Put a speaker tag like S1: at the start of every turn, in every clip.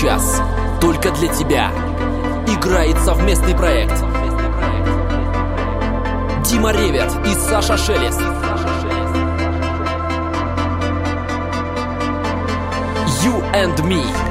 S1: сейчас, только для тебя. Играет совместный проект. Дима Реверт и Саша Шелест. You and me.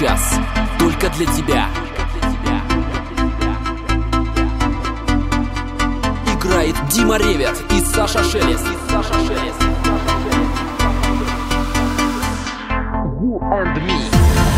S1: Сейчас, только для тебя. Играет Дима Реверт и Саша Шелест. You and me.